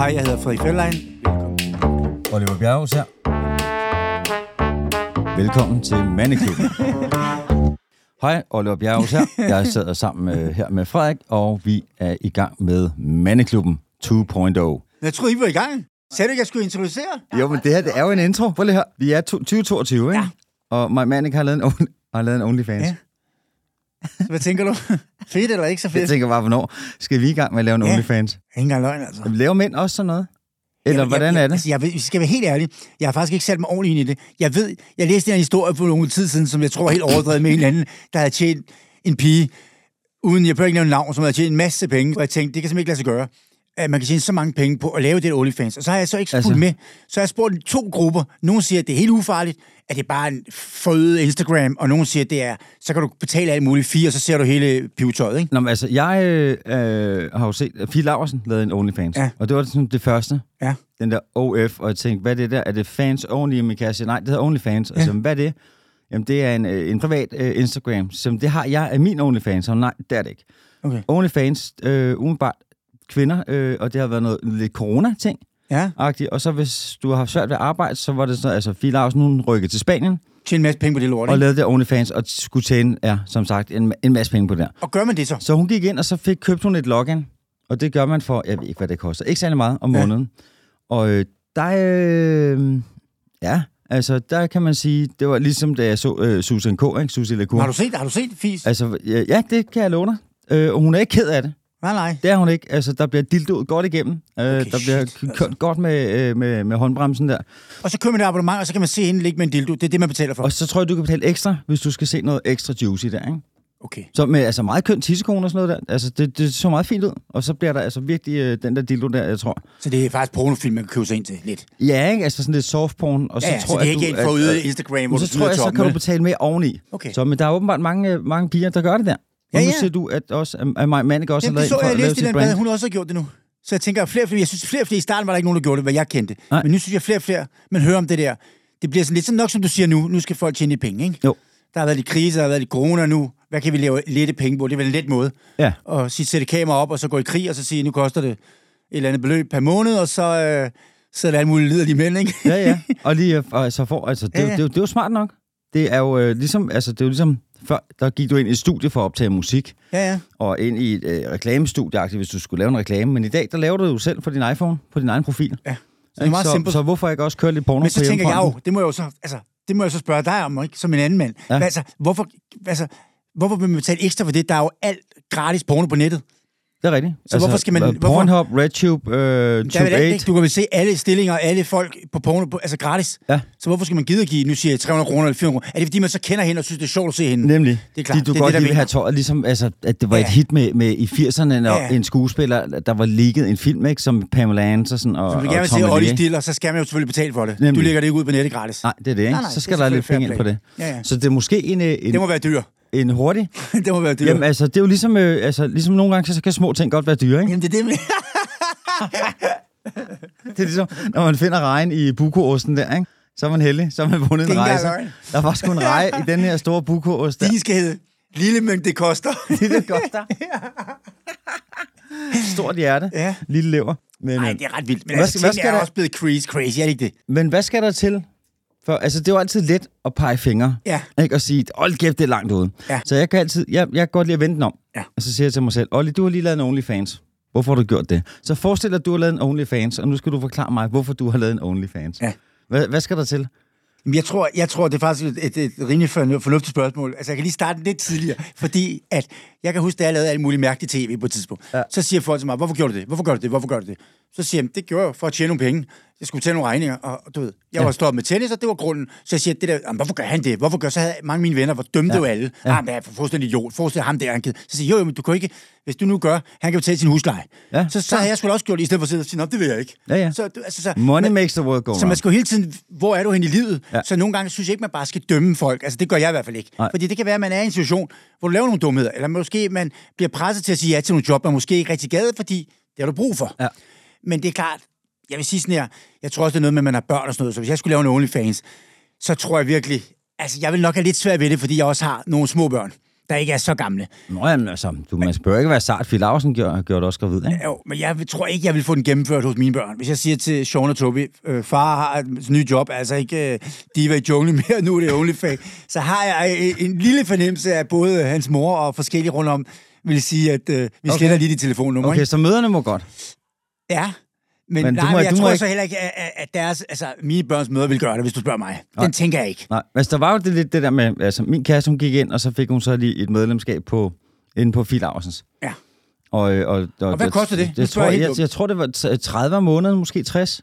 Hej, jeg hedder Frederik Fjellein. Oliver Bjerghus her. Velkommen til Mandeklubben. Hej, Oliver Bjerghus her. Jeg sidder sammen med, her med Frederik, og vi er i gang med Mandeklubben 2.0. Jeg troede, I var i gang. Sagde du ikke, jeg skulle introducere? Jo, men det her det er jo en intro. Prøv lige her. Vi er to- 2022, ikke? Ja. Og My Manic har lavet en, har lavet en OnlyFans. Ja. Så Hvad tænker du? fedt eller ikke så fedt? Jeg tænker bare, hvornår skal vi i gang med at lave en Ja. OnlyFans? Ikke engang løgn, altså. Laver mænd også sådan noget? Eller Jeg- hvordan jeg, er det? Altså, jeg, jeg skal være helt ærlig. Jeg har faktisk ikke sat mig ordentligt ind i det. Jeg ved, jeg læste en historie for nogle tid siden, som jeg tror var helt overdrevet med en eller anden, der havde tjent en pige, uden jeg behøver ikke nævne navn, som havde tjent en masse penge. Og jeg tænkte, det kan simpelthen ikke lade sig gøre at man kan tjene så mange penge på at lave det OnlyFans. Og så har jeg så ikke fulgt Altså- med. Så har jeg spurgt to grupper. Nogle siger, at det er helt ufarligt, at det er bare en forøget Instagram, og nogle siger, at det er, så kan du betale alt muligt fire, og så ser du hele pivetøjet, ikke? Nå, men altså, jeg øh, øh, har jo set, at Fie Laversen lavede en OnlyFans. Ja. Og det var sådan det første. Ja. Den der OF, og jeg tænkte, hvad er det der? Er det fans only? Men kan jeg sige, nej, det hedder OnlyFans. Og Ja. så, hvad er det? Jamen, det er en, øh, en privat øh, Instagram. Så det har jeg af min OnlyFans. Så nej, det er det ikke. Okay. OnlyFans, øh, umiddelbart kvinder, øh, og det har været noget lidt corona-ting. Ja. -agtigt. Og så hvis du har haft svært ved at arbejde, så var det sådan, altså Fie Laversen, hun rykkede til Spanien Tjene en masse penge på det lort, og lavede det OnlyFans, og skulle tjene, ja, som sagt, en, en masse penge på det. Og gør man det så? Så hun gik ind, og så fik købt hun et login. Og det gør man for, jeg ved ikke, hvad det koster. Ikke særlig meget om Ja. måneden. Og øh, der, øh, ja, altså, der kan man sige, det var ligesom da jeg så øh, Susan K., ikke? Susie Lecour. Har du set, har du set Fis? Altså, ja, ja, det kan jeg love dig. Øh, og hun er ikke ked af det. Nej, nej. Det er hun ikke. Altså, der bliver dildoet godt igennem. Øh, Okay, der bliver shit, kørt altså. godt med, øh, med, med håndbremsen der. Og så køber man et abonnement, og så kan man se hende ligge med en dildo. Det er det, man betaler for. Og så tror jeg, du kan betale ekstra, hvis du skal se noget ekstra juicy der, ikke? Okay. Så med altså meget køn tissekone og sådan noget der. Altså, det, det så meget fint ud. Og så bliver der altså virkelig øh, den der dildo der, jeg tror. Så det er faktisk pornofilm, man kan købe sig ind til lidt. Ja, ikke? Altså sådan lidt softporn. Og så Ja, tror så det er jeg, ikke en du, for at- Instagram, hvor så du tror jeg, så kan du betale mere oveni. Okay. Så, men der er åbenbart mange, øh, mange piger, der gør det der. Og Ja, nu ja. ser du, at også at Maja Mannik også Jamen, har det lavet så jeg at lave læst i sit den blad, hun har også gjort det nu. Så jeg tænker, flere, og flere, jeg synes flere, og flere i starten var der ikke nogen, der gjorde det, hvad jeg kendte. Nej. Men nu synes jeg, flere og flere, man hører om det der. Det bliver sådan lidt sådan nok, som du siger nu. Nu skal folk tjene penge, ikke? Jo. Der har været lidt krise, der har været lidt corona nu. Hvad kan vi lave lette penge på? Det er vel en let måde. Ja. Og sige, sætte kamera op, og så gå i krig, og så sige, nu koster det et eller andet beløb per måned, og så øh, sidder der alle mulige liderlige mænd, ikke? ja, ja. Og lige øh, og så får, altså, det, Ja, ja. Det, er jo- det, er jo smart nok. Det er jo øh, ligesom, altså, det er jo ligesom, før, der gik du ind i et studie for at optage musik, ja, ja. og ind i et øh, reklamestudie, hvis du skulle lave en reklame. Men i dag, der laver du det jo selv på din iPhone, på din egen profil. Ja. Så det er meget så, simpelt. så hvorfor ikke også køre lidt porno Men så på tænker jeg jo, det må jeg jo så, altså, det må jeg så spørge dig om, ikke? Som en anden mand. Ja. Ja. Altså, hvorfor, altså, hvorfor vil man betale ekstra for det? Der er jo alt gratis porno på nettet. Det er rigtigt. Så hvorfor skal man- øh, hvorfor- Pornhub, RedTube, øh, Der Tube vel alt, 8. ikke? Du kan vel se alle stillinger, alle folk på porno, på, altså gratis. Ja. Så hvorfor skal man gide at give, nu siger jeg 300 kroner eller 400 kroner? Er det fordi, man så kender hende og synes, det er sjovt at se hende? Nemlig. Det er klart, Fordi du det godt det, der lige vil have tøjet, ligesom altså, at det var Ja. et hit med, med i 80'erne, når Ja. en skuespiller, der var ligget en film, ikke, som Pamela Anderson og, Så og vil gerne se Olli? Stiller, så skal man jo selvfølgelig betale for det. Nemlig. Du lægger det ikke ud på nettet gratis. Nej, det er det, ikke? Nej, nej, så skal er der lidt penge ind på det. Ja, ja. Så det er måske en, øh, en, Det må være dyr. En hurtig... det må være dyr. Jamen altså, det er jo ligesom, øh, altså, ligesom nogle gange, så kan små ting godt være dyre, ikke? Jamen, det er det med. Det er ligesom, når man finder rejen i bukoosten der, ikke? Så er man heldig, så har man vundet Det en rejse. Der var sgu en reje i den her store bukoost der. De skal hedde Lille mængde det koster. Det koster. Stort hjerte, Ja. lille lever. Men, Nej, øh, det er ret vildt. Men Hvad altså, hvad skal er der- også blevet crazy, crazy, er det ikke det? Men hvad skal der til? For, altså, det er jo altid let at pege fingre. Ja. Ikke? Og sige, hold kæft, det er langt ude. Ja. Så jeg kan altid, jeg, jeg kan godt lide at vente den om. Ja. Og så siger jeg til mig selv, Olli, du har lige lavet en OnlyFans. Hvorfor har du gjort det? Så forestil dig, at du har lavet en OnlyFans, og nu skal du forklare mig, hvorfor du har lavet en OnlyFans. Ja. Hvad, hvad skal der til? Jeg tror, jeg tror, det er faktisk et, et, et rimelig fornu- fornuftigt spørgsmål. Altså, jeg kan lige starte lidt tidligere, fordi at jeg kan huske, da jeg lavede alt muligt mærkeligt tv på et tidspunkt. Ja. Så siger folk til mig, hvorfor gjorde du det? Hvorfor gør du det? Hvorfor gør du det? Så siger jeg, det gjorde jeg for at tjene nogle penge. Jeg skulle betale nogle regninger, og du ved, jeg ja. Var stoppet med tennis, og det var grunden. Så jeg siger, det der, hvorfor gør han det? Hvorfor gør så havde mange af mine venner, hvor dømte ja. jo alle. Ja. Ah, men jeg er fuldstændig idiot. Forestil ham der, han givet. Så siger jeg, jo, jo, men du kan ikke, hvis du nu gør, han kan betale sin husleje. Ja, så, så har jeg da også gjort det, i stedet for at sidde og sige, "Nå, det vil jeg ikke. Ja, ja. Så, du- altså, så, Money men- makes the world go så man round. skal jo hele tiden, hvor er du hen i livet? Ja. Så nogle gange synes jeg ikke, man bare skal dømme folk. Altså, det gør jeg i hvert fald ikke. Nej. Fordi det kan være, at man er i en situation, hvor du laver nogle dumheder, eller måske man bliver presset til at sige ja til nogle job, man måske ikke rigtig gad, fordi det har du brug for. Ja. Men det er klart, jeg vil sige sådan her, jeg tror også, det er noget med, at man har børn og sådan noget, så hvis jeg skulle lave en OnlyFans, så tror jeg virkelig, altså jeg vil nok have lidt svært ved det, fordi jeg også har nogle små børn. der ikke er så gamle. Nå, jamen, altså, du, man bør ikke være sart. Phil Lausen gjorde, gjorde det også gravid, ikke? Jo, men jeg tror ikke, jeg vil få den gennemført hos mine børn. Hvis jeg siger til Sean og Toby, øh, far har et nyt job, altså ikke øh, diva i jungle mere, nu er det OnlyFans, så har jeg øh, en lille fornemmelse af både hans mor og forskellige rundt om, vil sige, at øh, vi Okay. sletter lige dit telefonnummer. Okay, ikke? så møderne må godt. Ja, men, Men men, du nej, må- men jeg du må tror ikke- så heller ikke, at, deres, altså, mine børns møder vil gøre det, hvis du spørger mig. Den Nej. tænker jeg ikke. Nej, altså der var jo det, lidt det der med, altså min kæreste, hun gik ind, og så fik hun så lige et medlemskab på, inde på Phil Lausens. Ja. Og, øh, og, og, Og hvad koster det? Jeg, spørger tror, jeg jeg, jeg, tror, det var t- 30 om måneden, måske 60.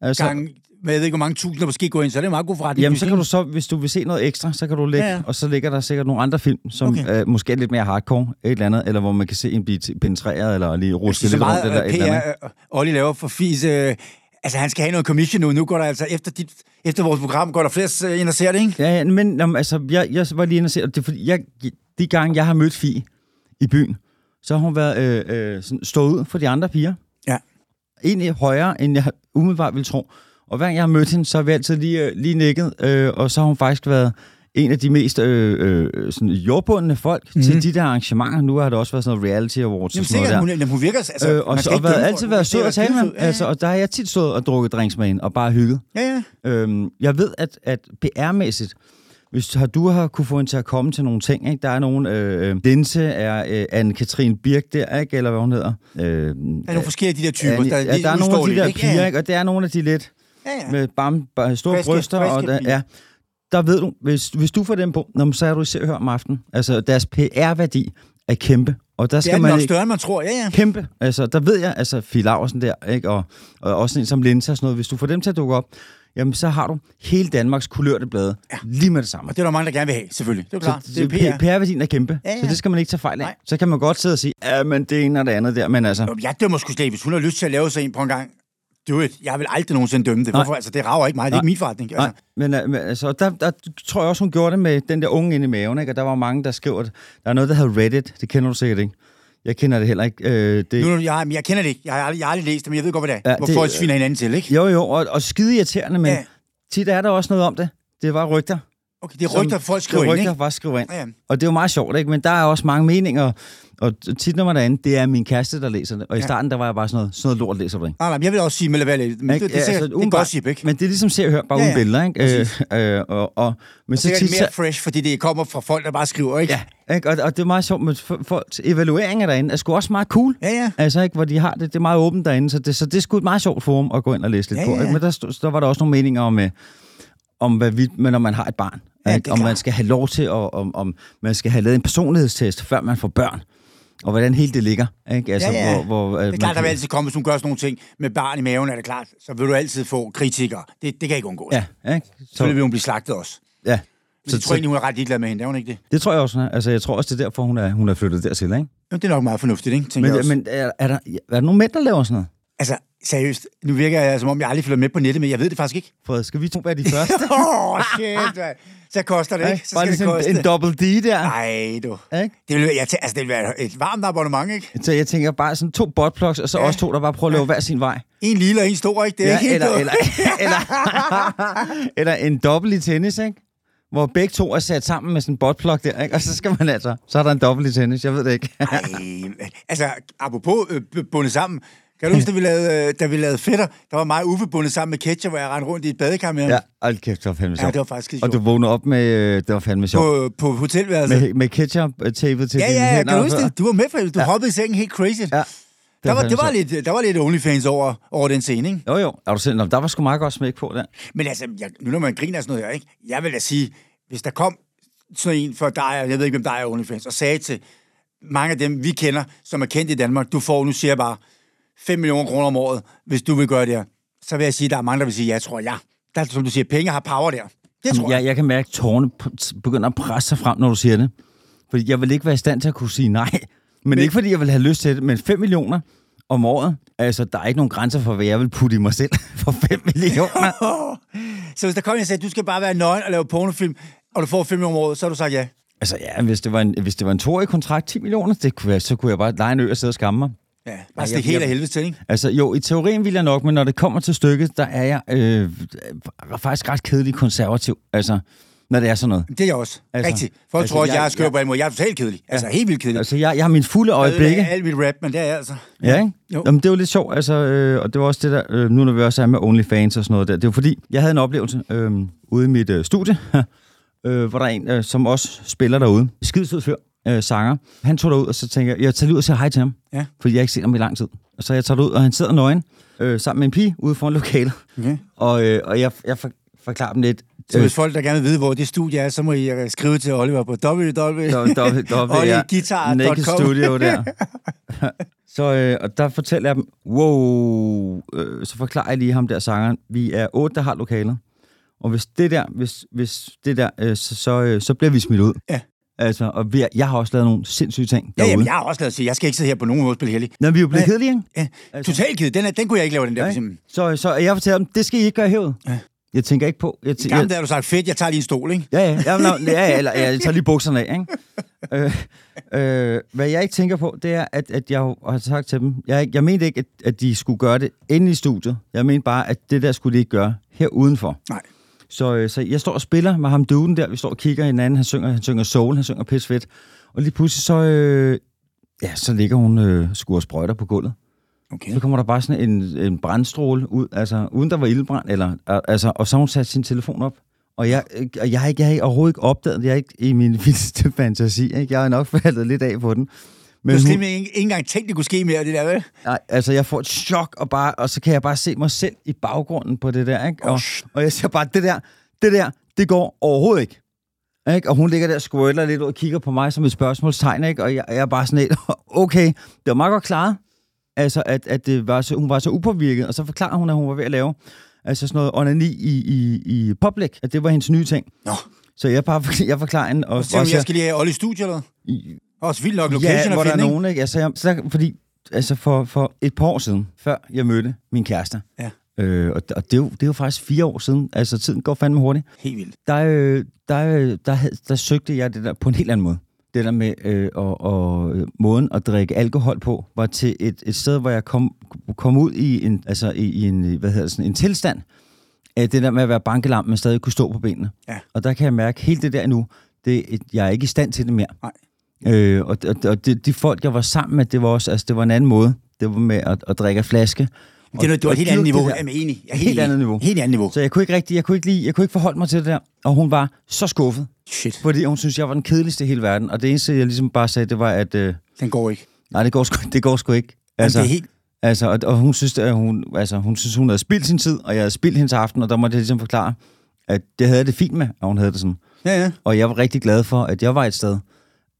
Altså, Gang, jeg ved ikke, hvor mange tusind, der måske går ind, så er det en meget god forretning. Jamen, så kan du så, hvis du vil se noget ekstra, så kan du lægge, Ja, ja, og så ligger der sikkert nogle andre film, som Okay. øh, måske er lidt mere hardcore, et eller andet, eller hvor man kan se en blive penetreret, eller lige ruske lidt rundt, eller et eller andet. PR, øh, Olli laver for fis. Øh, altså, han skal have noget commission nu. Nu går der altså, efter, dit, efter vores program, går der flere øh, ind og ser det, ikke? Ja, ja, men jamen, altså, jeg, jeg var lige inde og se, og det er fordi, jeg, de gange, jeg har mødt Fie i byen, så har hun været øh, øh, sådan, stået ud for de andre piger. Ja. Egentlig højere, end jeg umiddelbart ville tro. Og hver gang jeg har mødt hende, så har vi altid lige, øh, lige nikket, øh, og så har hun faktisk været en af de mest øh, øh, sådan jordbundne folk mm-hmm. til de der arrangementer. Nu har det også været sådan noget reality awards Jamen, og sådan noget sikkert, der. hun, hun virker... Altså, Øh, og så, og været, altid været sød at tale med. Ja, Altså, og der har jeg tit stået og drukket drinks med hende, og bare hygget. ja, ja. Øhm, jeg ved, at, at PR-mæssigt, hvis har du har kunne få hende til at komme til nogle ting, ikke? Der er nogle, øh, Linse er øh, Anne-Katrine Birk der, ikke? Eller hvad hun hedder. Øh, Der er nogle forskellige af de der typer. Annie- der, ja, der er nogle af de der piger, ikke? Og det er nogle af de lidt Ja, ja. med bam, bare store Friske- bryster. og friske der, piger. ja, der ved du, hvis, hvis du får dem på, nå, men så er du i Se og Hør om aftenen. Altså, deres PR-værdi er kæmpe. Og der Det skal er man nok ikke... større, end man tror. Ja, ja. Kæmpe. Altså, der ved jeg, altså, Fie der, ikke? Og, og også en som Linse og sådan noget. Hvis du får dem til at dukke op, jamen, så har du hele Danmarks kulørte blade ja. lige med det samme. Og det er der mange, der gerne vil have, selvfølgelig. Det er klart. Så, Det er PR. PR-værdien er kæmpe, Ja, ja. så det skal man ikke tage fejl af. Nej. Så kan man godt sidde og sige, ja, men det ene og det andet der, men altså... Jeg dømmer sgu slet. Hvis hun har lyst til at lave sig en på en gang, do it. Jeg vil aldrig nogensinde dømme det. Nej. Hvorfor? Altså, det rager ikke mig. Det er Nej. ikke min forretning. Altså, Nej, men, øh, men altså, der, der tror jeg også, hun gjorde det med den der unge inde i maven, ikke? og der var mange, der skrev, at der er noget, der hedder Reddit. Det kender du sikkert ikke. Jeg kender det heller ikke. Øh, det, Nu, jeg, jeg kender det ikke. Jeg har aldrig, jeg har aldrig læst det, men jeg ved godt, hvad det er. Ja, hvor det- folk sviner hinanden til, ikke? Jo, jo, og, og skide irriterende, men ja. tit er der også noget om det. Det var rygter. Okay, det er rygter, folk skriver det er ind, rygter, ikke? bare skriver ind. Ja, ja. Og det er jo meget sjovt, ikke? Men der er også mange meninger, og tit når man er derinde, det er min kæreste, der læser det. Og i Ja. starten, der var jeg bare sådan noget, sådan noget lort læser ikke. Nej, nej, men jeg vil også sige, med det, men det, det, det, er sikkert- det er gossip, ikke? Men det er ligesom se og hør, bare Ja, ja, uden billeder, ikke? Øh, øh, og, og, men Det så er tit, mere fresh, fordi det kommer fra folk, der bare skriver, ikke? Ja, ikke? Og, og det er meget sjovt med f- folks evalueringer derinde. er sgu også meget cool. Ja, ja. Altså, ikke, hvor de har det, det er meget åbent derinde, så det, så det er sgu et meget sjovt forum at gå ind og læse lidt Ja, på. Ikke? Men der, der var der også nogle meninger om, øh, om hvad vi, men når man har et barn. Ja, ikke? om man skal have lov til, at, om, om man skal have lavet en personlighedstest, før man får børn. Og hvordan hele det ligger. Ikke? Altså, Ja, ja. Hvor, hvor, Det er klart, der vil altid komme, hvis hun gør sådan nogle ting med barn i maven, er det klart. Så vil du altid få kritikere. Det, det kan ikke undgås. Ja, ikke? Så Så, vil hun blive slagtet også. ja. Men Så, jeg tror egentlig, hun er ret ligeglad med hende. Er hun ikke det? det tror jeg også, hun er. Altså, jeg tror også, det er derfor, hun er, hun er flyttet dertil. Ikke? Jo, det er nok meget fornuftigt, ikke? Tænker jeg Men, også. men er, er, der, er der nogle mænd, der laver sådan noget? Altså, seriøst. Nu virker jeg, som om jeg aldrig følger med på nettet, men jeg ved det faktisk ikke. Frederik, skal vi to være de første? Åh, oh, shit, mand. Så koster det, ikke? Så skal det ligesom koste. en double D der. Nej, du. Ikke? Det vil, jeg altså, det vil være et varmt abonnement, ikke? Så jeg tænker bare sådan to botplugs, og så Ja. ja. også to, der bare prøver at løbe hver sin vej. En lille og en stor, ikke? Det er Ja, ikke helt eller, eller, eller, eller en dobbelt i tennis, ikke? Hvor begge to er sat sammen med sådan en botplug der, ikke? Og så skal man altså... Så er der en dobbelt i tennis, jeg ved det ikke. Ej, altså, apropos øh, bundet sammen. Kan du huske, da vi lavede, øh, da vi lavede fætter, der var mig Uffe bundet sammen med Ketcher, hvor jeg rendte rundt i et badekar med ham ja, hold kæft, det var fandme ja, sjovt. det var faktisk skide og du sjovt. vågnede op med... øh, Det var fandme sjovt. På, på hotelværelset. Med, med ketchup-tapet til ja, dine ja, ja, hænder. kan du huske det? Du var med, for du ja. hoppede i sengen helt crazy. Ja. Der var, det var sjovt. lidt, der var lidt OnlyFans over, over den scene, ikke? Jo, jo. Er du selv? Der var sgu meget godt smæk på der. Men altså, jeg, nu når man griner sådan noget her, ikke? Jeg vil da sige, hvis der kom sådan en for dig, jeg ved ikke, hvem der er OnlyFans, og sagde til mange af dem, vi kender, som er kendt i Danmark, du får, nu siger jeg bare, 5 millioner kroner om året, hvis du vil gøre det her. Så vil jeg sige, der er mange, der vil sige, ja, tror jeg. Der, er, som du siger, penge har power der. Det tror jeg. Jeg, jeg kan mærke, at tårne begynder at presse sig frem, når du siger det. Fordi jeg vil ikke være i stand til at kunne sige nej. Men, men ikke fordi, jeg vil have lyst til det, men 5 millioner om året, altså, der er ikke nogen grænser for, hvad jeg vil putte i mig selv for 5 millioner. Så hvis der kom en og sagde, du skal bare være nøgen og lave pornofilm, og du får 5 millioner om året, så har du sagt ja. altså, ja, hvis det var en, hvis det var en toårig kontrakt, 10 millioner, det kunne være, så kunne jeg bare lege en ø og sidde og skamme mig. Ja, bare jeg- stik helt jeg- af helvede til, ikke? Altså, jo, i teorien vil jeg nok, men når det kommer til stykket, der er jeg øh, faktisk ret kedelig konservativ. Altså, når det er sådan noget. Det er jeg også. Altså, Altså, Rigtigt. Folk altså, tror, at jeg- jeg er skør jeg- på en måde. Jeg er totalt kedelig. Altså, helt vildt kedelig. Altså, jeg, jeg har mine fulde Jeg øjeblikke. ødelægger alt mit rap, men det er jeg altså. Ja, ikke? Jo. Jamen, det er jo lidt sjovt, altså, øh, og det var også det der, øh, nu når vi også er med OnlyFans og sådan noget der, det er jo fordi, jeg havde en oplevelse øh, ude i mit øh, studie, øh, hvor der er en, øh, som også spiller derude, skidesød fyr, øh, sanger. Han tog derud, og så tænker jeg, jeg tager ud og siger hej til ham, Ja. fordi jeg har ikke set ham i lang tid. Og så jeg tager derud, og han sidder nøgen, øh, sammen med en pige ude foran lokalet, Okay. og, øh, og jeg, jeg for, forklarer dem lidt, Så hvis folk, der gerne vil vide, hvor det studie er, så må I øh, skrive til Oliver på www. Olieguitar.com. Naked Studio der. så øh, og der fortæller jeg dem, wow, øh, så forklarer jeg lige ham der sangeren, vi er otte, der har lokalet, og hvis det der, hvis, hvis det der, øh, så, så, øh, så bliver vi smidt ud. Ja. Altså, og vi, jeg har også lavet nogle sindssyge ting Ja, derude. jamen, jeg har også lavet at sige, jeg skal ikke sidde her på nogen måde og spille heldig. Nå, vi er jo blevet Ja. kedelige, ikke? Ja, Altså- totalt kedelig. Den, er, den kunne jeg ikke lave, den der, Ja? Så, så jeg fortæller dem, det skal I ikke gøre herude. Ja. Jeg tænker ikke på... Jeg, I tæ- gamle dage har du sagt, fedt, jeg tager lige en stol, ikke? Ja, ja. Ja, no, ja, ja, eller, ja, jeg tager lige bukserne af, ikke? øh, øh, hvad jeg ikke tænker på, det er, at, at jeg har sagt til dem, jeg, jeg mente ikke, at, at de skulle gøre det inde i studiet. Jeg mente bare, at det der skulle de ikke gøre her udenfor. Nej. Så, øh, så jeg står og spiller med ham duden der, vi står og kigger hinanden, han synger, han synger soul, han synger pis fedt. Og lige pludselig så, øh, ja, så ligger hun øh, skuer sprøjter på gulvet. Okay. Så kommer der bare sådan en, en brandstråle ud, altså uden der var ildbrand, eller, altså, og så har hun sat sin telefon op. Og jeg, øh, og jeg, har ikke, jeg har overhovedet ikke opdaget det, jeg er ikke i min vildeste fantasi. Ikke? Jeg har nok faldet lidt af på den. Du Men har slet hun, ikke, engang tænkt, det kunne ske mere, det der, vel? nej, altså, jeg får et chok, og, bare, og så kan jeg bare se mig selv i baggrunden på det der. Ikke? Og, og jeg siger bare, det der, det der, det går overhovedet ikke. Ikke? Og hun ligger der og squirter lidt ud og kigger på mig som et spørgsmålstegn, ikke? og jeg, jeg er bare sådan lidt, okay, det var meget godt klaret. Altså, at, at det var så, hun var så upåvirket, og så forklarer hun, at hun var ved at lave altså sådan noget onani i, i, i public, at det var hendes nye ting. Nå, Så jeg, bare, jeg forklarer hende, og, så siger jeg skal lige have Olli i studiet, eller? Også vildt nok, location ja, er hvor der er fedt, ikke? nogen, ikke? Altså, jeg, så, der- fordi, altså for, for et par år siden, før jeg mødte min kæreste, Ja. øh, og, og det, er jo, det er jo faktisk fire år siden, altså tiden går fandme hurtigt, Helt vildt. der, øh, der, øh, der, havde- der søgte jeg det der på en helt anden måde. Det der med øh, og, og, øh, måden at drikke alkohol på, var til et, et sted, hvor jeg kom, kom ud i en, altså i, i en, hvad hedder det, sådan, en tilstand af det der med at være bankelam, men stadig kunne stå på benene. Ja. Og der kan jeg mærke, helt det der nu, det, jeg er ikke i stand til det mere. Nej. Øh, og og, og de, de folk, jeg var sammen med, det var også, altså det var en anden måde. Det var med at, at drikke af flaske. Det er, noget, det var et helt andet det niveau. Jamen, enig. Jeg er Helt enig. andet niveau. Helt andet niveau. Så jeg kunne ikke rigtig, jeg kunne ikke, lide, jeg kunne ikke forholde mig til det der. Og hun var så skuffet. Shit, Fordi hun synes, jeg var den kedeligste i hele verden. Og det eneste, jeg ligesom bare sagde, det var, at øh, den går ikke. nej, det går, sgu, det går sgu ikke. Altså, Altså, det er helt... altså, og, og hun, synes, at hun, altså, hun synes, hun havde spildt sin tid, og jeg havde spildt hendes aften, og der måtte jeg ligesom forklare, at det havde jeg det fint med, og hun havde det sådan. Ja, ja. Og jeg var rigtig glad for, at jeg var et sted,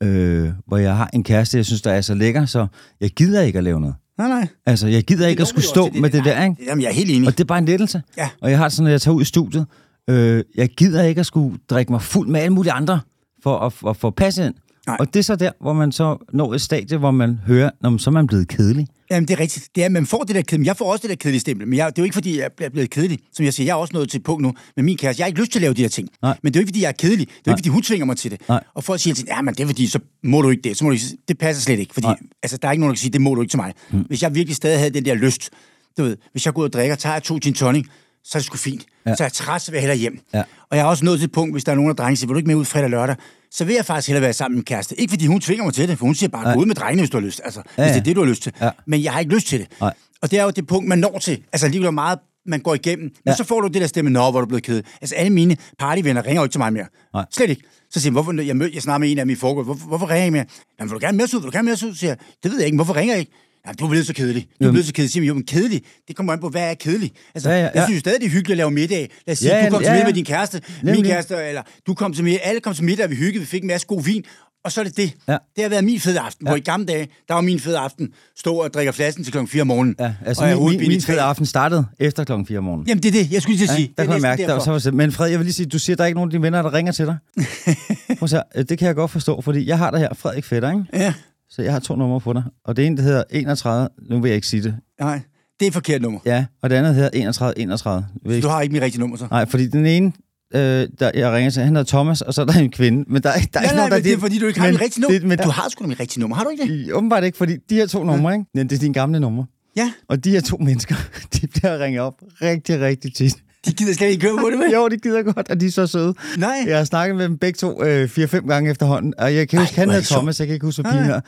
øh, hvor jeg har en kæreste, jeg synes, der er så lækker, så jeg gider ikke at lave noget. Nej, nej. Altså, jeg gider ikke at skulle stå med det der, ikke? Jamen, jeg er helt enig. Og det er bare en lettelse. Ja. Og jeg har det sådan, når jeg tager ud i studiet, øh, jeg gider ikke at skulle drikke mig fuld med alle mulige andre, for at, at få passe ind. Nej. Og det er så der, hvor man så når et stadie, hvor man hører, når man, så er man blevet kedelig. Jamen, det er rigtigt. Det er, man får det der kedelige. Jeg får også det der kedelige stempel, men jeg, det er jo ikke, fordi jeg er blevet kedelig. Som jeg siger, jeg er også nået til et punkt nu med min kæreste. Jeg har ikke lyst til at lave de her ting. Nej. Men det er jo ikke, fordi jeg er kedelig. Det er jo ikke, fordi hun tvinger mig til det. Nej. Og folk siger til, ja, men det er fordi, så må du ikke det. Så må du ikke. Det passer slet ikke. Fordi Nej. altså, der er ikke nogen, der kan sige, det må du ikke til mig. Mm. Hvis jeg virkelig stadig havde den der lyst, du ved, hvis jeg går ud og drikker, tager jeg to gin tonic, så er det sgu fint. Ja. Så er jeg træt, så vil jeg hellere hjem. Ja. Og jeg er også nået til et punkt, hvis der er nogen af drengene, der siger, vil du ikke med ud fredag og lørdag? Så vil jeg faktisk hellere være sammen med min kæreste. Ikke fordi hun tvinger mig til det, for hun siger bare, gå ud med drengene, hvis du har lyst. Altså, ja, Ja, hvis det ja. er det, du har lyst til. Ja. Men jeg har ikke lyst til det. Nej. Og det er jo det punkt, man når til. Altså lige hvor meget man går igennem. Men ja. Ja. så får du det der stemme, nå, hvor er du blevet ked. Altså alle mine partyvenner ringer jo ikke til mig mere. Nej. Slet ikke. Så siger jeg, hvorfor, jeg, mød, jeg snakker med en af i forgår, hvorfor, hvorfor ringer I mere? Jamen, vil du gerne med ud? Vil du gerne med ud? Siger jeg, det ved jeg ikke, hvorfor ringer I ikke? Jamen, du er blevet så kedelig. Du er blevet så kedelig. Siger jeg, jo, men kedelig, det kommer an på, hvad er kedelig? Altså, Ja, ja, jeg ja. synes jo stadig, det er hyggeligt at lave middag. Lad os sige, Ja, du kom til ja, middag ja. med din kæreste, min Nemlig. kæreste, eller du kom til middag, alle kom til middag, vi hyggede, vi fik en masse god vin, og så er det det. Ja. Det har været min fede aften, ja. hvor i gamle dage, der var min fede aften, stå og drikke flasken til klokken 4 om morgenen. Ja, altså og jeg min, min, min fede aften startede efter klokken 4 om morgenen. Jamen, det er det, jeg skulle til at sige. der det kunne jeg mærke, derfor. så var det, men Fred, jeg vil lige sige, du siger, der er ikke nogen af dine venner, der ringer til dig. Prøv at se, øh, det kan jeg godt forstå, fordi jeg har der her, Frederik Fætter, ikke? Ja, Så jeg har to numre på dig. Og det ene, det hedder 31, nu vil jeg ikke sige det. nej, det er et forkert nummer. Ja, og det andet hedder 31, 31. Jeg ved ikke. Du har ikke mit rigtige nummer, så. Nej, fordi den ene, øh, der jeg ringer til, han hedder Thomas, og så er der en kvinde. Men der, er- der er Nej, ikke nej, nogen, der men det er fordi, du ikke har mit rigtige nummer. Det, men Du har sgu da mit rigtige nummer, har du ikke det? I- Åbenbart ikke, fordi de her to numre, ikke? Men det er dine gamle numre. Ja. Og de her to mennesker, de bliver ringet op rigtig, rigtig tit. De gider slet ikke køre på det, med. Jo, de gider godt, og de er så søde. Nej. Jeg har snakket med dem begge to øh, 4-5 gange efterhånden, og jeg kan Ej, huske, han er hedder. Thomas, jeg kan ikke huske, hvad pigen her.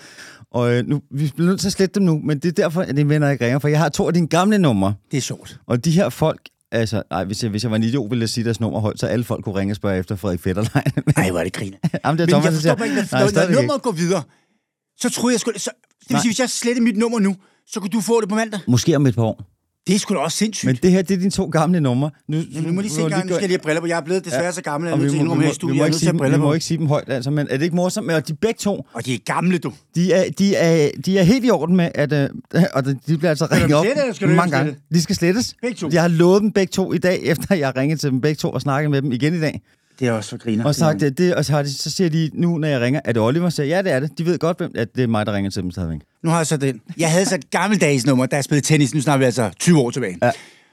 Og øh, nu, vi bliver nødt til at slette dem nu, men det er derfor, at det venner ikke ringer, for jeg har to af dine gamle numre, Det er sjovt. og de her folk, altså, nej, hvis jeg, hvis jeg var en idiot, ville jeg sige deres nummer højt, så alle folk kunne ringe og spørge efter Frederik Fetterlein. Nej, hvor er det griner. Jamen, det er Men Thomas, jeg forstår siger, ikke, nej, når, når nummeret går videre, så troede jeg skulle... Så, det vil Nej. sige, hvis jeg sletter mit nummer nu, så kunne du få det på mandag. Måske om et par år. Det er sgu da også sindssygt. Men det her, det er dine to gamle numre. Nu, Ja, nu må de se nu engang, nu skal jeg lige have briller på. Jeg er blevet desværre så gammel, at jeg er nødt til her i studiet. Jeg er ikke nødt til sige, at briller vi må på. ikke sige dem højt, altså, men er det ikke morsomt? Og de begge to, Og de er gamle, du. de er, de er, de er helt i orden med, at øh, og de bliver altså ringet op slette, mange gange. De skal slettes. Begge to. Jeg har lovet dem begge to i dag, efter jeg har ringet til dem begge to og snakket med dem igen i dag. Det er også for griner. Og, sagt, det, det, og så, har de, så siger de nu, når jeg ringer, er det Oliver? Så siger ja, det er det. De ved godt, hvem, at det er mig, der ringer til dem stadigvæk. Nu har jeg så den. Jeg havde så et gammeldags nummer, da jeg spillede tennis. Nu snakker vi altså 20 år tilbage. Ja.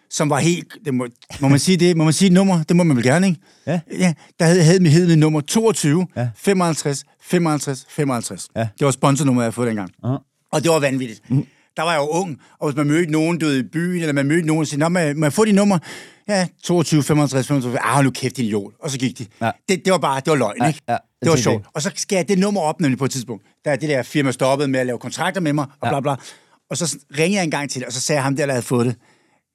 Som var helt... Det må, må man sige det? Må man sige et nummer? Det må man vel gerne, ikke? Ja. ja der hed, hed, hed mit nummer 22, Ja. 55, 55, 55. Ja. Det var sponsornummeret, jeg havde fået dengang. Uh-huh. Og det var vanvittigt. Mm. Der var jeg jo ung, og hvis man mødte nogen du ved, i byen, eller man mødte nogen og sagde, Nå, må jeg, få dit nummer? Ja, 22, 55, 55. Ah, nu kæft, din idiot. Og så gik de. Ja. Det, det var bare, det var løgn, Ja, ikke? ja, jeg det var sjovt. Og så skal jeg det nummer op nemlig på et tidspunkt. Der er det der firma stoppet med at lave kontrakter med mig, og Ja. bla bla. Og så ringede jeg en gang til det, og så sagde jeg ham der, der havde fået det,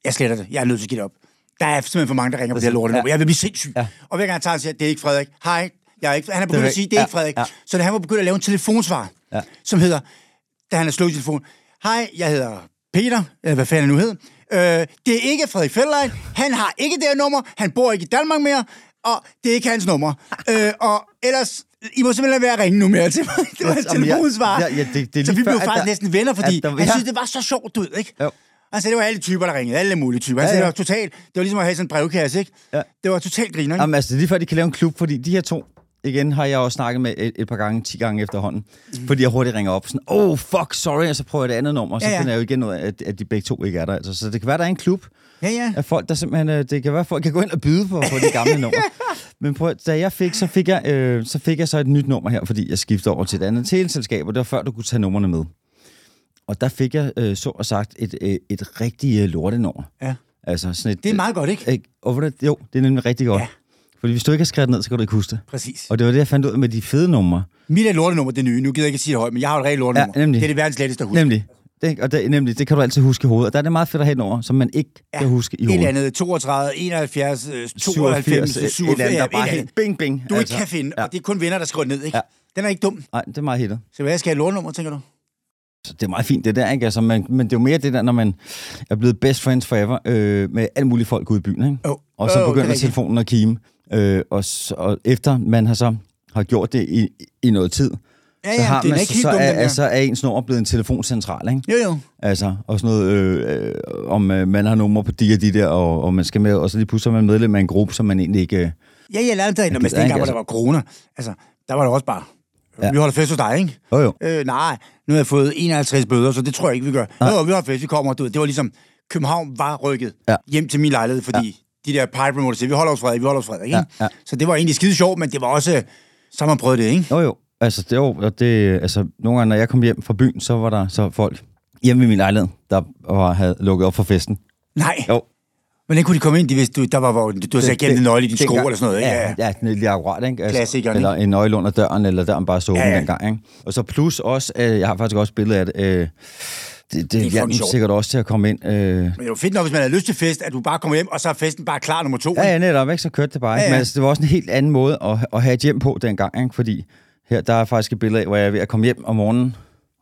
jeg sletter det, jeg er nødt til at give det op. Der er simpelthen for mange, der ringer på det her lorte Ja. Jeg vil blive sindssyg. Ja. Og hver gang jeg tager den, siger det er ikke Frederik. Hej, jeg er ikke, han er begyndt er at sige, det er ja, ikke Frederik. ja. Så da han var begyndt at lave en telefonsvar, Ja. som hedder, da han har slukket telefonen, hej, jeg hedder Peter, eller hvad fanden han nu hed. Øh, det er ikke Frederik Feldlein. Han har ikke det her nummer. Han bor ikke i Danmark mere. Og det er ikke hans nummer. øh, og ellers, I må simpelthen være at ringe nu mere til mig. Det var et telefonsvar. ja, ja, det- det så vi blev før, faktisk der- næsten venner, fordi der- han ja. synes, det var så sjovt, du ved, ikke? Jo. Altså, det var alle typer, der ringede. Alle mulige typer. Altså, Ja, det ja. var totalt... Det var ligesom at have sådan en brevkasse, ikke? Ja. Det var totalt griner, ikke? Jamen, altså, det er lige før, de kan lave en klub, fordi de her to, igen har jeg også snakket med et, et par gange, 10 gange efterhånden, mm. fordi jeg hurtigt ringer op sådan, oh, fuck, sorry, og så prøver jeg det andet nummer, og så Ja, ja, finder jeg jo igen ud af, at, at de begge to ikke er der. Altså, så det kan være, der er en klub Ja, ja. af folk, der simpelthen, øh, det kan være, at folk kan gå ind og byde på, på de gamle numre. Men prøv, da jeg fik, så fik jeg, øh, så fik jeg så et nyt nummer her, fordi jeg skiftede over til et andet teleselskab, og det var før, du kunne tage numrene med. Og der fik jeg, øh, så og sagt, et, øh, et rigtigt øh, lortenummer. ja. Altså sådan et, Det er meget godt, ikke? ikke? Og jo, det er nemlig rigtig godt. Ja. Fordi hvis du ikke har skrevet ned, så kan du ikke huske det. Præcis. Og det var det, jeg fandt ud af med de fede numre. Mit er lortenummer, det nye. Nu gider jeg ikke sige det højt, men jeg har et rigtigt lortenummer. Ja, nemlig. Det er det verdens letteste at huske. Nemlig. Det, og det, nemlig, det kan du altid huske i hovedet. Og der er det meget fedt at have et nummer, som man ikke ja. kan huske i Et hovedet. eller andet 32, 71, øh, 92, 87, 97, et eller andet, der bare et helt bing, bing. Du ikke kan finde, Ja. og det er kun venner, der skriver ned, ikke? Ja. Den er ikke dum. Nej, det er meget hittet. Så hvad skal jeg have et lortenummer, tænker du? Så det er meget fint, det der, ikke? Altså, man, men det er jo mere det der, når man er blevet best friends forever øh, med alle mulige folk ude i byen, ikke? Jo. Og så det er begynder telefonen at kime. Øh, og, så, og efter man har så har gjort det i, i noget tid, Ja, så, ja, har den er man, ikke så, helt så, dum, er, der. så er ens nummer blevet en telefoncentral, ikke? Jo, jo. Altså, og sådan noget, øh, øh, om øh, man har nummer på de og de der, og, og man skal med, og så lige pludselig er man medlem af en gruppe, som man egentlig ikke... Øh, Ja, ja, lad dig. Når man dengang, hvor der altså. var corona, altså, der var det også bare, Ja. vi holder fest hos dig, ikke? jo jo. Øh, nej, nu har jeg fået 51 bøder, så det tror jeg ikke, vi gør. Jo, jo, vi holder fest, vi kommer. Du det var ligesom, København var rykket Ja. hjem til min lejlighed, fordi de der pipe remote siger, vi holder os Frederik, vi holder os Frederik, ikke? Ja, ja. Så det var egentlig skide sjovt, men det var også, så har man prøvet det, ikke? Jo jo. Altså, det, jo, og det, altså, nogle gange, når jeg kom hjem fra byen, så var der så folk hjemme i min lejlighed, der var, havde lukket op for festen. Nej, Jo. hvordan kunne de komme ind, de vidste, du, der var, hvor, du havde så gemt en nøgle i din sko eller sådan noget, ikke? Ja, ja, ja lige akkurat, ikke? Altså, Klassikeren, Eller en nøgle under døren, eller døren bare så åben Ja, ja, dengang, ikke? Og så plus også, øh, jeg har faktisk også billede af det, øh, det, det, det hjalp sikkert også til at komme ind. Øh, Men det var fedt nok, hvis man havde lyst til fest, at du bare kommer hjem, og så er festen bare klar nummer to. Ja, ja, netop, ikke? Så kørte det bare. Ja, Ja. Men altså, det var også en helt anden måde at, at have et hjem på dengang, ikke? Fordi her, der er faktisk et billede af, hvor jeg er ved at komme hjem om morgenen,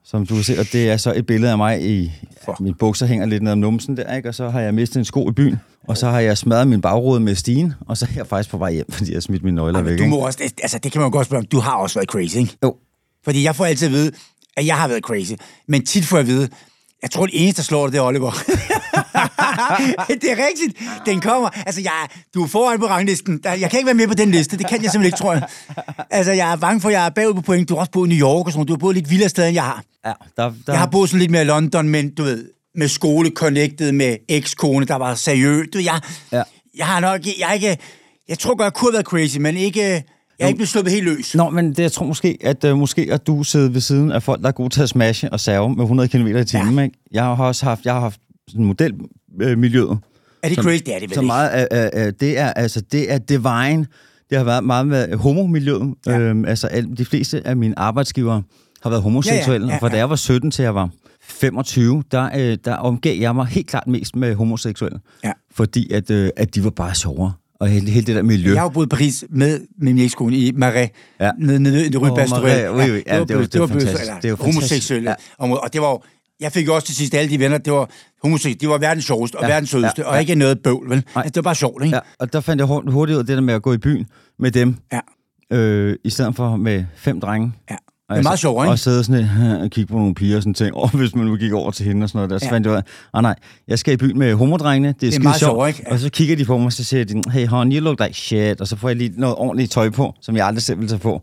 som du kan se, og det er så et billede af mig i... For. mine bukser hænger lidt ned om numsen der, ikke? Og så har jeg mistet en sko i byen, og så har jeg smadret min bagrude med stigen, og så er jeg faktisk på vej hjem, fordi jeg har smidt mine nøgler Ej, væk, du ikke? må også, altså det kan man jo godt spørge om, du har også været crazy, ikke? Jo. Fordi jeg får altid at vide, at jeg har været crazy. Men tit får jeg at vide, jeg tror, det eneste, der slår dig, det er Oliver. det er rigtigt. Den kommer. Altså, jeg, du er foran på ranglisten. Jeg kan ikke være med på den liste. Det kan jeg simpelthen ikke, tror jeg. Altså, jeg er bange for, at jeg er bagud på point. Du har også boet i New York og sådan. Du har boet lidt vildere steder, end jeg har. Ja, der, der, Jeg har boet sådan lidt mere i London, men du ved, med skole connected, med ekskone, der var seriøs. Du, jeg, Ja. jeg har nok, jeg ikke, jeg tror godt, jeg kunne have været crazy, men ikke, jeg er ikke blevet sluppet helt løs. Nå, men det, jeg tror måske, at uh, måske at du sidder ved siden af folk, der er gode til at smashe og serve med 100 km i timen. Ja. Ikke? Jeg har også haft, jeg har haft sådan modelmiljøet, Er det så, crazy? Det er det vel så meget af, af, det er altså det er divine. Det har været meget med homomiljøet. Ja. Ja. Øhm, altså al- de fleste af mine arbejdsgivere har været homoseksuelle. Ja, ja, ja, Fra da ja. jeg var 17 til jeg var 25, der, øh, der omgav jeg mig helt klart mest med homoseksuelle. Ja. Fordi at, øh, at de var bare sjovere. Og hele, hele det der miljø. Jeg har jo boet i Paris med, min ekskone i Marais, Ja. nede, nede i det. Marais, oui, oui. Ja, det var- det var fantastisk. eller Det var fantastisk. homoseksuelle Ja. Og det var jo- jeg fik jo også til sidst alle de venner, det var homoseksuelle, de var verdens sjoveste og Ja, verdens sødeste, ja, og ja. ikke noget bøvl, vel? Altså, det var bare sjovt, ikke? Ja, og der fandt jeg hurtigt hurtigt ud af det der med at gå i byen med dem, Ja. øh, i stedet for med fem drenge. Ja. Det er meget sjovt, ikke? Og sidde sådan lidt, og kigge på nogle piger og sådan ting. Og hvis man nu gik over til hende og sådan noget der, så Ja. fandt jeg ah, nej, jeg skal i byen med homodrengene, det er, skide meget sjovt. ikke? Og så kigger de på mig, og så siger de, hey hon, you look like shit. Og så får jeg lige noget ordentligt tøj på, som jeg aldrig selv ville tage på.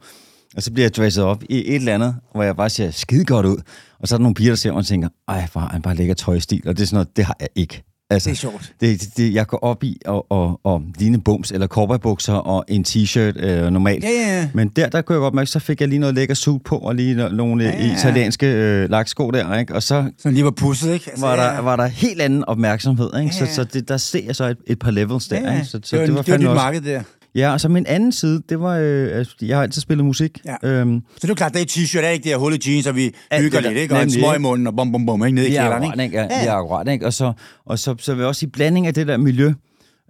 Og så bliver jeg dresset op i et eller andet, hvor jeg bare siger, skide godt ud. Og så er der nogle piger, der ser mig og tænker, ej, har han bare lækker tøjstil. Og det er sådan noget, det har jeg ikke. Altså, Det er sjovt. Det, det, jeg går op i og, og, og ligne bums eller cowboybukser og en t-shirt øh, normalt. Ja, ja, ja. Men der, der kunne jeg godt mærke, så fik jeg lige noget lækker suit på, og lige no- nogle Ja, ja, ja, italienske øh, laksko der, ikke? Og så Sådan lige var pusset, ikke? Altså, var, der, ja. var der helt anden opmærksomhed, ikke? Ja, ja. Så, så det, der ser jeg så et, et par levels der, Ja, ja. ikke? Så, så det var, det var, det var dit også- marked der. Ja, og så min anden side, det var, øh, altså, jeg har altid spillet musik. Ja. Øhm, Så det er jo klart, det er t-shirt, er ikke det her hullet jeans, og vi hygger det lidt, ikke? Og en smøg i ikke? munden, og bum, bum, bum, ikke? Nede i det er kælderen, akkurat, ikke? Ja, Ja. det er akkurat, ikke? Og, så, og så, så vil jeg også i blanding af det der miljø,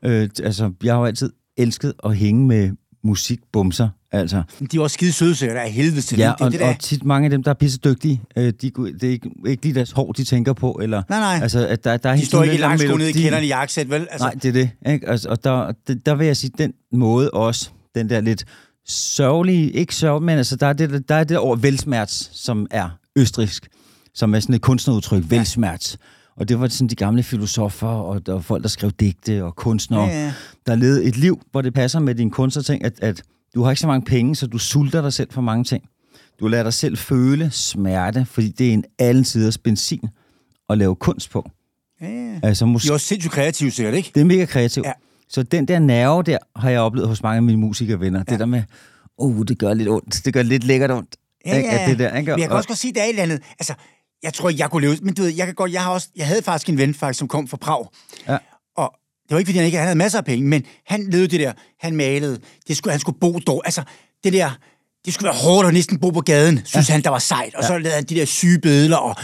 øh, altså, jeg har jo altid elsket at hænge med musikbumser, altså. De er også skide søde, der er helvede til Ja, det. Og, det der. og tit mange af dem, der er pisse dygtige, øh, de, det er ikke, ikke lige deres hår, de tænker på, eller... Nej, nej. Altså, at der, der er De står ikke i lidt lang langsko nede i kælderen i jakkesæt, vel? Altså, Nej, det er det. Ikke? Altså, og der, der, vil jeg sige, den måde også, den der lidt sørgelige, ikke sørg, men altså, der er det, der er det ord velsmerts, som er østrisk, som er sådan et kunstnerudtryk, velsmerts. Og det var sådan de gamle filosofer, og der var folk, der skrev digte, og kunstnere, Ja, ja. der levede et liv, hvor det passer med din kunstnerting, at, at du har ikke så mange penge, så du sulter dig selv for mange ting. Du lader dig selv føle smerte, fordi det er en alle tiders benzin at lave kunst på. ja, ja. Altså, De musik er også sindssygt kreative, sikkert, ikke? det er mega kreativt. Ja. Så den der nerve der, har jeg oplevet hos mange af mine musikervenner. Ja. Det der med, uh, det gør lidt ondt. Det gør lidt lækkert ondt. Ja, ja. At det der, ikke? Men jeg kan Og- også godt sige, at der er et eller andet. Altså, jeg tror ikke, jeg kunne leve... Men du ved, jeg kan godt... Jeg, har også, jeg havde faktisk en ven, faktisk, som kom fra Prag. Ja. Var ikke, fordi han ikke han havde masser af penge, men han levede det der. Han malede. Det skulle, han skulle bo dog. Altså, det der... Det skulle være hårdt at næsten bo på gaden, synes ja. han, der var sejt. Og så lavede han de der syge bødler, og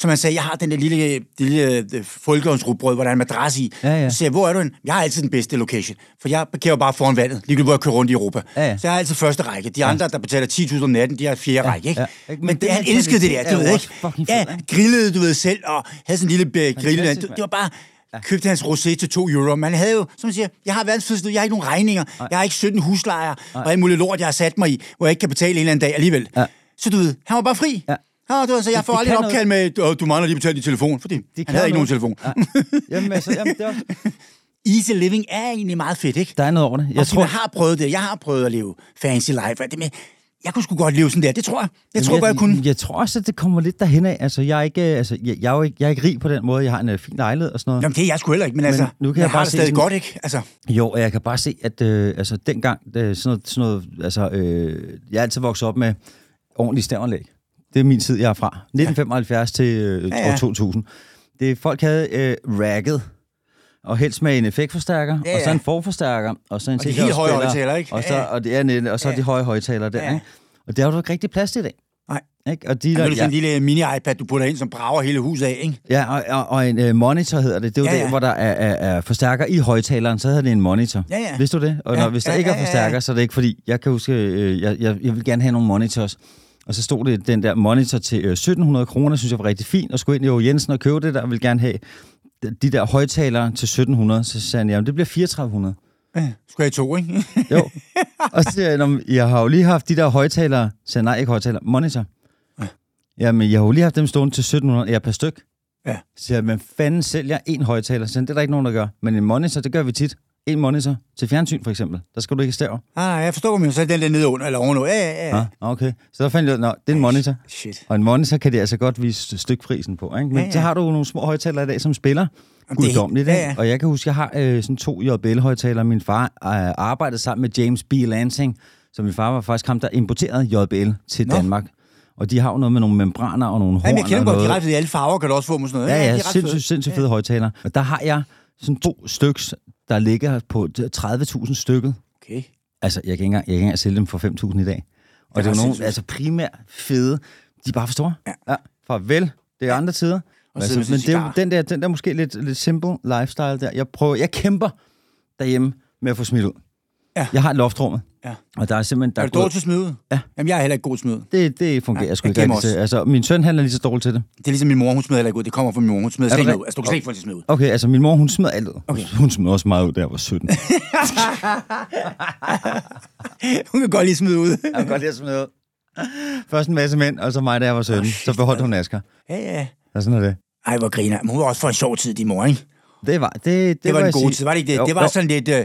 som han sagde, jeg har den der lille, det lille folkehåndsrugbrød, hvor der er en madras i. Ja, ja. Så siger jeg, hvor er du hen? Jeg har altid den bedste location, for jeg parkerer bare foran vandet, ligegyldigt hvor jeg kører rundt i Europa. Ja, ja. Så jeg har altid første række. De andre, der betaler 10.000 om natten, de har fjerde række, ikke? ja. Men, Men det, han elskede det der, er du ved ikke? Ja, grillede, du ved selv, og havde sådan en lille øh, grill. Det, det var bare... Købte hans rosé til 2 euro. Man havde jo, som man siger, jeg har liv. jeg har ikke nogen regninger, jeg har ikke 17 huslejer, og alt muligt lort, jeg har sat mig i, hvor jeg ikke kan betale en eller anden dag alligevel. Ja. Så du ved, han var bare fri. Ja. Ja, du ved, så jeg får det aldrig opkald med, "Åh, du mangler lige at betale din telefon, fordi Det han havde ikke nogen telefon. Ja. Jamen, altså, jamen, det er også, Easy living er egentlig meget fedt, ikke? der er noget over det. Jeg Jeg tror, jeg har prøvet det. Jeg har prøvet at leve fancy life. og Det med, jeg kunne sgu godt leve sådan der. Det tror jeg. Jeg tror jeg, godt, jeg kunne. Jeg tror også, at det kommer lidt derhen af. Altså, jeg er ikke, altså, jeg, jeg, er jo ikke, jeg er ikke rig på den måde. Jeg har en uh, fin lejlighed og sådan noget. Jamen, det er jeg sgu heller ikke, men, altså, nu kan jeg jeg har bare det se stadig sådan- godt, ikke? Altså, Jo, og jeg kan bare se, at øh, altså, dengang, øh, sådan noget, sådan noget altså, øh, jeg er altid vokset op med ordentligt stævanlæg. Det er min tid, jeg er fra. 1975 til øh, Ja, ja. år 2000. Det, folk havde øh, ragget, og helst med en effektforstærker, Ja, og så ja. en forforstærker, og så en Og de til helt høje spille, højtalere, ikke? Og så, Ja. og, det er, net- og så Ja. de høje højtalere der, Ja. ikke? Og det har du ikke rigtig plads til i dag. nej. Ikke? Og de Der, er sådan en lille mini-iPad, du putter ind, som brager hele huset af, ikke? Ja, og, og, og en uh, monitor hedder det. Det er jo Ja, ja, ja. der, hvor der er, er, er forstærker i højtaleren, så hedder det en monitor. Ja, ja. Vidste du det? Og Ja, når, hvis der ja, ikke er ja, ja, ja. forstærker, så er det ikke fordi, jeg kan huske, øh, jeg, jeg, jeg vil gerne have nogle monitors. Og så stod det den der monitor til øh, 1700 kroner, synes jeg var rigtig fint, og skulle ind i Jensen og købe det der, og ville gerne have de- de der højtalere til 1700. Så sagde han, jamen det bliver 3400. Ja, skulle jeg to, ikke? Jo. og så siger jeg, "Nå, men jeg har jo lige haft de der højtalere. Så sagde jeg, nej, ikke højtalere, monitor. Ja. Jamen, jeg har jo lige haft dem stående til 1700, ja, per styk. Ja. Så siger jeg, men fanden sælger en højtaler? Så siger han, det er der ikke nogen, der gør. Men en monitor, det gør vi tit. En monitor til fjernsyn, for eksempel. Der skal du ikke stave. Nej, jeg forstår, men så er den der nede under, eller ovenover. Ja, ja, ja. Ja. okay. Så der fandt jeg nå, det er en monitor. Shit. Og en monitor kan det altså godt vise stykprisen på. Ikke? Men Ja, ja, ja. ja. så har du nogle små højtalere i dag, som spiller er- guddommeligt. ja, Ja, ja. ja. Og jeg kan huske, jeg har øh, sådan to JBL-højtalere. Min far øh, arbejdede sammen med James B. Lansing, så min far var faktisk ham, der importerede JBL til Nå. Danmark. Og de har jo noget med nogle membraner og nogle horn Jamen, jeg kender godt, de er ret fede. Alle farver kan du også få med sådan noget. Ja, ja, ret sindssygt, fede. sindssygt fede højtalere. Og der har jeg sådan to styks, der ligger på 30.000 stykket. Okay. Altså, jeg kan ikke engang, jeg kan ikke engang sælge dem for 5.000 i dag. Og Det det er jo nogle, altså primært fede, de er bare for store. Ja. ja farvel, det er andre tider. Og sin men det er, jo den der, den der måske lidt, lidt simple lifestyle der. Jeg prøver, jeg kæmper derhjemme med at få smidt ud. Ja. Jeg har et loftrummet. Ja. Og der er simpelthen... Der Er du dårlig til at smide ud? Ja. Jamen, jeg er heller ikke god til smide ud. det, det fungerer Ja, sgu ikke rigtig også. Altså, min søn han er lige så dårlig til det. Det er ligesom min mor, hun smider heller ikke ud. Det kommer fra min mor, hun smider Er slet ikke ud. Altså, du kan slet ikke få det smide ud. Okay, altså min mor, hun smed alt ud. Okay. Hun smed også meget ud, da jeg var 17. Hun kan godt lige smide ud. jeg kan godt lide at smide ud. Først en masse mænd, og så mig, da jeg var 17. Så beholdt hun Asger. Ja, ja. Og sådan er det. Ej, hvor griner. Men hun var også for en sjov tid, din mor, ikke? Det var, det, det, Det var en god sige. tid, var det ikke det? Jo, Det var jo. sådan lidt... Øh,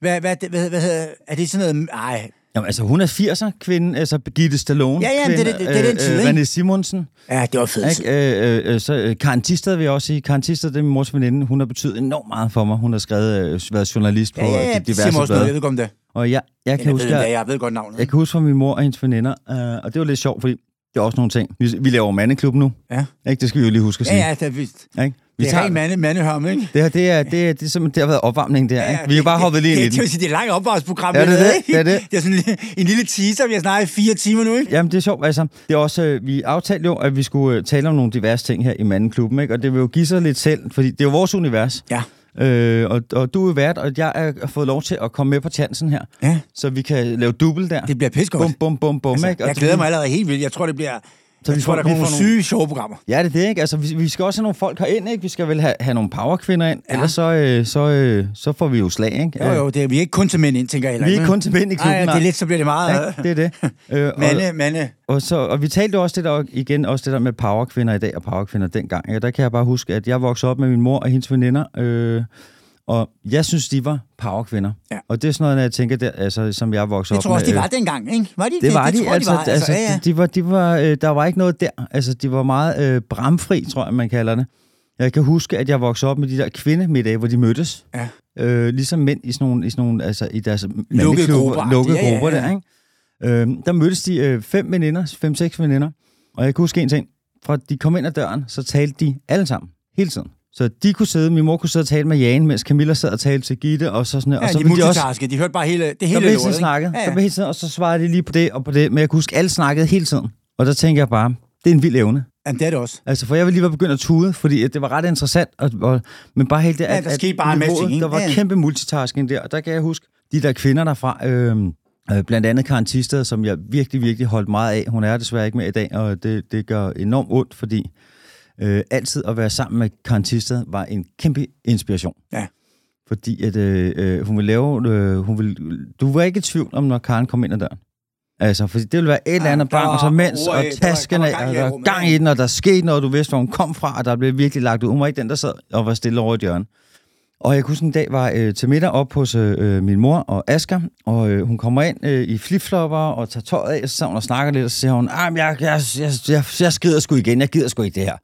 hvad, hvad, hvad, hvad, hedder... Er det sådan noget... Ej, Jamen, altså, hun er 80'er kvinde, altså Birgitte Stallone. Ja, ja, men det kvinde, det- det er den tid, ikke? René Simonsen. ja, det var fedt. Ikke? Øh, øh, så øh, Karen Tisted vil jeg også sige. Karen Tisted, det er min mors veninde. Hun har betydet enormt meget for mig. Hun har skrevet, øh, været journalist på Ja, ja, øh, ja. de Det diverse også noget. Jeg blade. ved godt om det. Og jeg, jeg, kan Jeg huske, ved, jeg, jeg ved godt navnet. jeg kan huske fra min mor og hendes veninder, øh, og det var lidt sjovt, fordi det er også nogle ting. Vi, vi laver mandeklub nu. Ja. Ikke? Det skal vi jo lige huske at Ja, sige. ja, det er vist. Ikke? Vi Det er rent mande, mandehørm, ikke? det her, det er, det er, det er simpelthen, det har været opvarmning der, ikke? Vi har bare hoppet lige ind i det, det, det, det er et langt opvarmsprogram. Ja, det det. Det er det. Det er sådan en, en lille teaser, vi har snakket i fire timer nu, ikke? Jamen, det er sjovt, altså. Det er også, øh, vi aftalte jo, at vi skulle øh, tale om nogle diverse ting her i Mandenklubben, ikke? Og det vil jo give sig lidt selv, fordi det er jo vores univers. Ja. Øh, og, og du er vært, og jeg har fået lov til at komme med på chancen her, Ja, så vi kan lave dubbel der. det bliver pissegodt. Bum, bum, bum, bum, Altså, ikke? Og jeg glæder mig allerede helt vildt. Jeg tror, det bliver... Så jeg vi tror, får- der kommer nogle syge sjove programmer. Ja, det er det, ikke? Altså, vi, vi skal også have nogle folk herind, ikke? Vi skal vel have, have nogle powerkvinder ind, Ja. ellers så, øh, så, øh, så får vi jo slag, ikke? Jo, jo, det er, vi er ikke kun til mænd ind, tænker jeg heller Vi er ikke. kun til mænd i klubben, Nej, det er lidt, så bliver det meget... Ja, det er det. Øh, og, Mande, mande. og, så, og vi talte også det der, igen også det der med powerkvinder i dag og powerkvinder dengang. Ja, der kan jeg bare huske, at jeg voksede op med min mor og hendes veninder, øh, og jeg synes, de var powerkvinder. Ja. Og det er sådan noget, når jeg tænker, der, altså, som jeg voksede Jeg op tror også, med. de var dengang, ikke? Var de? det var de, tror, altså, de var. altså, ja, ja. de var, de var, øh, der var ikke noget der. Altså, de var meget øh, bramfri, tror jeg, man kalder det. Jeg kan huske, at jeg voksede op med de der kvindemiddage, hvor de mødtes. Ja. Øh, ligesom mænd i sådan nogle, i sådan nogle altså i deres Lukkede grupper. lukkede Ja, ja, ja. der, ikke? Øh, der mødtes de øh, fem veninder, fem-seks veninder. Og jeg kan huske en ting. Fra de kom ind ad døren, så talte de alle sammen. Hele tiden. Så de kunne sidde, min mor kunne sidde og tale med Jane, mens Camilla sad og talte til Gitte, og så sådan Ja, og så de ville de også. De hørte bare hele, det der hele lortet, snakket. Ja, Der ja. blev hele tiden, og så svarede de lige på det og på det. Men jeg kunne huske, at alle snakkede hele tiden. Og der tænker jeg bare, det er en vild evne. Jamen, det er det også. Altså, for jeg ville lige være begyndt at tude, fordi at det var ret interessant. Og, og, men bare helt det, Ja, at, der at skete bare masse niveauet, ting, ikke? Der var Ja, kæmpe multitasking der, og der kan jeg huske, de der kvinder derfra, øh, øh, blandt andet Karen Tisted, som jeg virkelig, virkelig holdt meget af. Hun er desværre ikke med i dag, og det, det gør enormt ondt, fordi øh, altid at være sammen med Karen Tisted var en kæmpe inspiration. Ja. Fordi at øh, øh, hun ville lave... Øh, hun ville, du var ikke i tvivl om, når Karen kom ind ad døren. Altså, fordi det ville være et eller Ja, andet bang, og så mens, og taskerne, og i der var gang i den, og der skete noget, du vidste, hvor hun kom fra, og der blev virkelig lagt ud. Hun var ikke den, der sad og var stille over i et hjørne. Og jeg kunne huske en dag var øh, til middag op hos øh, min mor og Asger, og øh, hun kommer ind øh, i flipflopper og tager tøjet af, og så hun og snakker lidt, og så siger hun, "Ej, men jeg, jeg, jeg, jeg, jeg skrider sgu igen, jeg gider sgu ikke det her.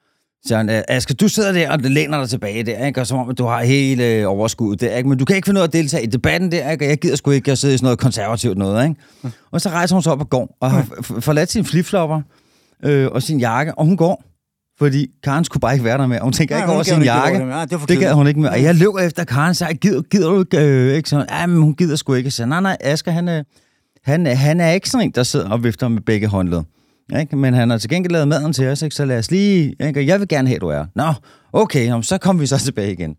Så han, "Øh, Asger, du sidder der og læner dig tilbage der, ikke? og som om, at du har hele øh, overskuddet der, ikke? men du kan ikke finde ud af at deltage i debatten der, ikke? og jeg gider sgu ikke at sidde i sådan noget konservativt noget. Ikke? Og så rejser hun sig op og går, og har forladt sine flipflopper øh, og sin jakke, og hun går. Fordi Karen skulle bare ikke være der med. og Hun tænker Nej, ikke hun over sin jakke. det. Ja, det Det gad hun ikke med. Og jeg løber efter Karen, så jeg gider, gider du ikke? Øh, ikke? Så, ja, men hun gider sgu ikke. Så nej, nej, Asger, han, øh, han, han er ikke sådan en, der sidder og vifter med begge håndled. Ikke? Men han har til gengæld lavet maden til os, ikke? så lad os lige... Ikke? Og Jeg vil gerne have, at du er. Nå, okay, jamen, så kommer vi så tilbage igen.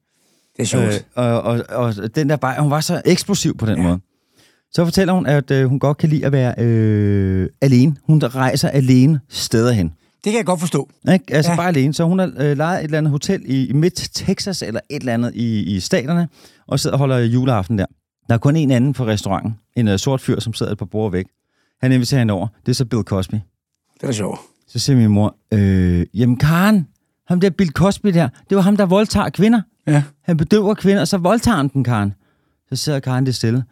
Det er sjovt. Øh, og, og, og den der bare, hun var så eksplosiv på den Ja. måde. Så fortæller hun, at øh, hun godt kan lide at være øh, alene. Hun rejser alene steder hen. Det kan jeg godt forstå. Ikke? Altså Ja. bare alene. Så hun har øh, lejet et eller andet hotel i, i midt-Texas, eller et eller andet i, i staterne, og sidder og holder juleaften der. Der er kun en anden på restauranten. En uh, sort fyr, som sidder et par bord væk. Han inviterer hende over. Det er så Bill Cosby. Det er sjovt. Så siger min mor, øh, jamen Karen, ham der Bill Cosby der, det var ham, der voldtager kvinder. Ja. Han bedøver kvinder, og så voldtager han den, Karen. Så sidder Karen det stille.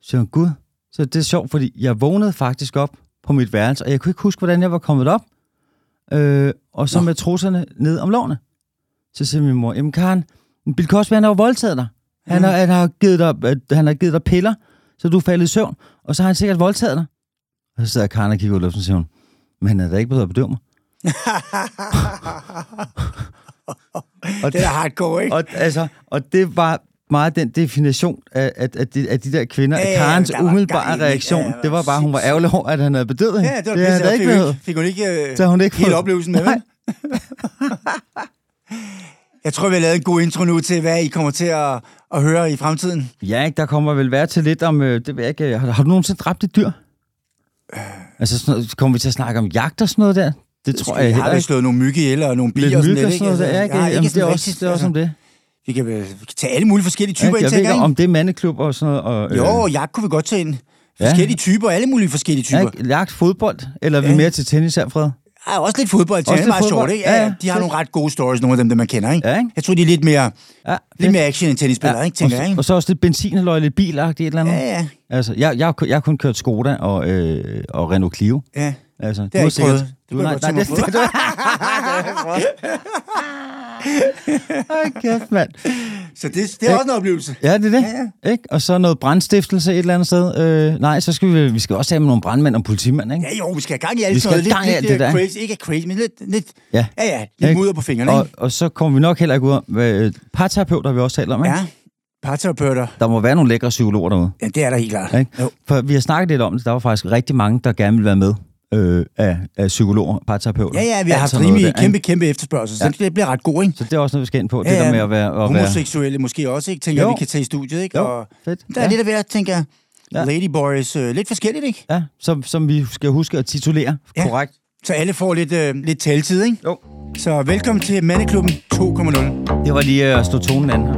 Så siger hun, gud, så det er sjovt, fordi jeg vågnede faktisk op på mit værelse, og jeg kunne ikke huske, hvordan jeg var kommet op. Øh, og så Nå. med trusserne ned om lårene. Så siger min mor, jamen Karen, Bill Cosby, han har jo voldtaget dig. Han, har, han, har givet dig, øh, han har givet dig piller, så du er faldet i søvn, og så har han sikkert voldtaget dig. Og så sidder Karen og kigger ud i luften og siger hun, men han er da ikke blevet at bedøve mig. Og, Det er hardcore, ikke? og, altså, og det var meget den definition af, af, af, de, af de der kvinder. Ja, Ja, Karens umiddelbare gang reaktion, Ja, det var bare, hun var ærgerlig over, at han havde bedøvet hende. Ja, det var det det, havde ikke fik, ikke, fik hun ikke, øh, Så hun ikke hele fået- oplevelsen med? Nej. Jeg tror, vi har lavet en god intro nu til, hvad I kommer til at, at høre i fremtiden. Ja, der kommer vel være til lidt om, øh, det ved jeg ikke, har, har du nogensinde dræbt et dyr? Altså, noget, kommer vi til at snakke om jagt og sådan noget der? Det tror jeg, jeg har heller ikke. slået nogle myg ihjel og nogle bier og sådan og lidt, sådan noget der, Altså, ikke? jeg har Jamen, det er også, det er også om det. Vi kan, vel- vi kan tage alle mulige forskellige typer ind, Jeg ved ikke, jeg. om det er mandeklub og sådan noget. Og, Jo, jagt kunne vi godt tage ind. Forskellige typer, alle mulige forskellige typer. Ja, jagt fodbold, eller er vi Ja. mere til tennis her, Fred? Ja, også lidt fodbold. Det Også er lidt meget fodbold. sjovt, ikke? Ja, Ja, ja. de har nogle ret gode stories, nogle af dem, der man kender, ikke? Ja, ikke? Jeg tror, de er lidt mere, Ja, lidt mere action end tennisspillere, ikke? Tænker og, jeg, ikke? og så også lidt benzinløg, lidt bilagtigt et eller andet. Ja, ja, Altså, jeg, jeg, jeg har kun kørt Skoda og, øh, og Renault Clio. ja. Altså, Det har jeg ikke prøvet. Det kunne nej, nej, det, det, det, Ej, kæft, mand. Så det, det er også en oplevelse. Ja, det er det. Ja, Ikke? Og så noget brandstiftelse et eller andet sted. Øh, nej, så skal vi, vi skal også have med nogle brandmænd og politimænd, ikke? Ja, jo, vi skal have gang i alt Vi sådan noget. skal have gang i lidt, lidt det øh, der. crazy. Ikke crazy, men lidt, lidt Ja. ja, ja, lidt mudder på fingrene, Og, ikke? og så kommer vi nok heller ikke ud af, hvad parterapeuter har vi også talt om, ikke? Ja, parterapeuter. Der må være nogle lækre psykologer derude. Ja, det er der helt klart. Ikke? Jo. For vi har snakket lidt om det. Der var faktisk rigtig mange, der gerne ville være med øh, af, af psykologer, parterapeuter. Ja, ja, vi har haft rimelig der, kæmpe, kæmpe efterspørgsel, så det bliver ret god, ikke? Så det er også noget, vi skal ind på. Ja, det der ja. med at være... At være Homoseksuelle måske også, ikke? Tænker jeg, Jo. vi kan tage i studiet, ikke? Jo, Og fedt. der er ja. lidt af hvert, tænker jeg. Ja. Ladyboys, øh, lidt forskelligt, ikke? Ja, som, som vi skal huske at titulere Ja. korrekt. Så alle får lidt, øh, lidt taletid, ikke? Jo. Så velkommen til Mandeklubben 2.0. Det var lige øh, at stå tonen an her.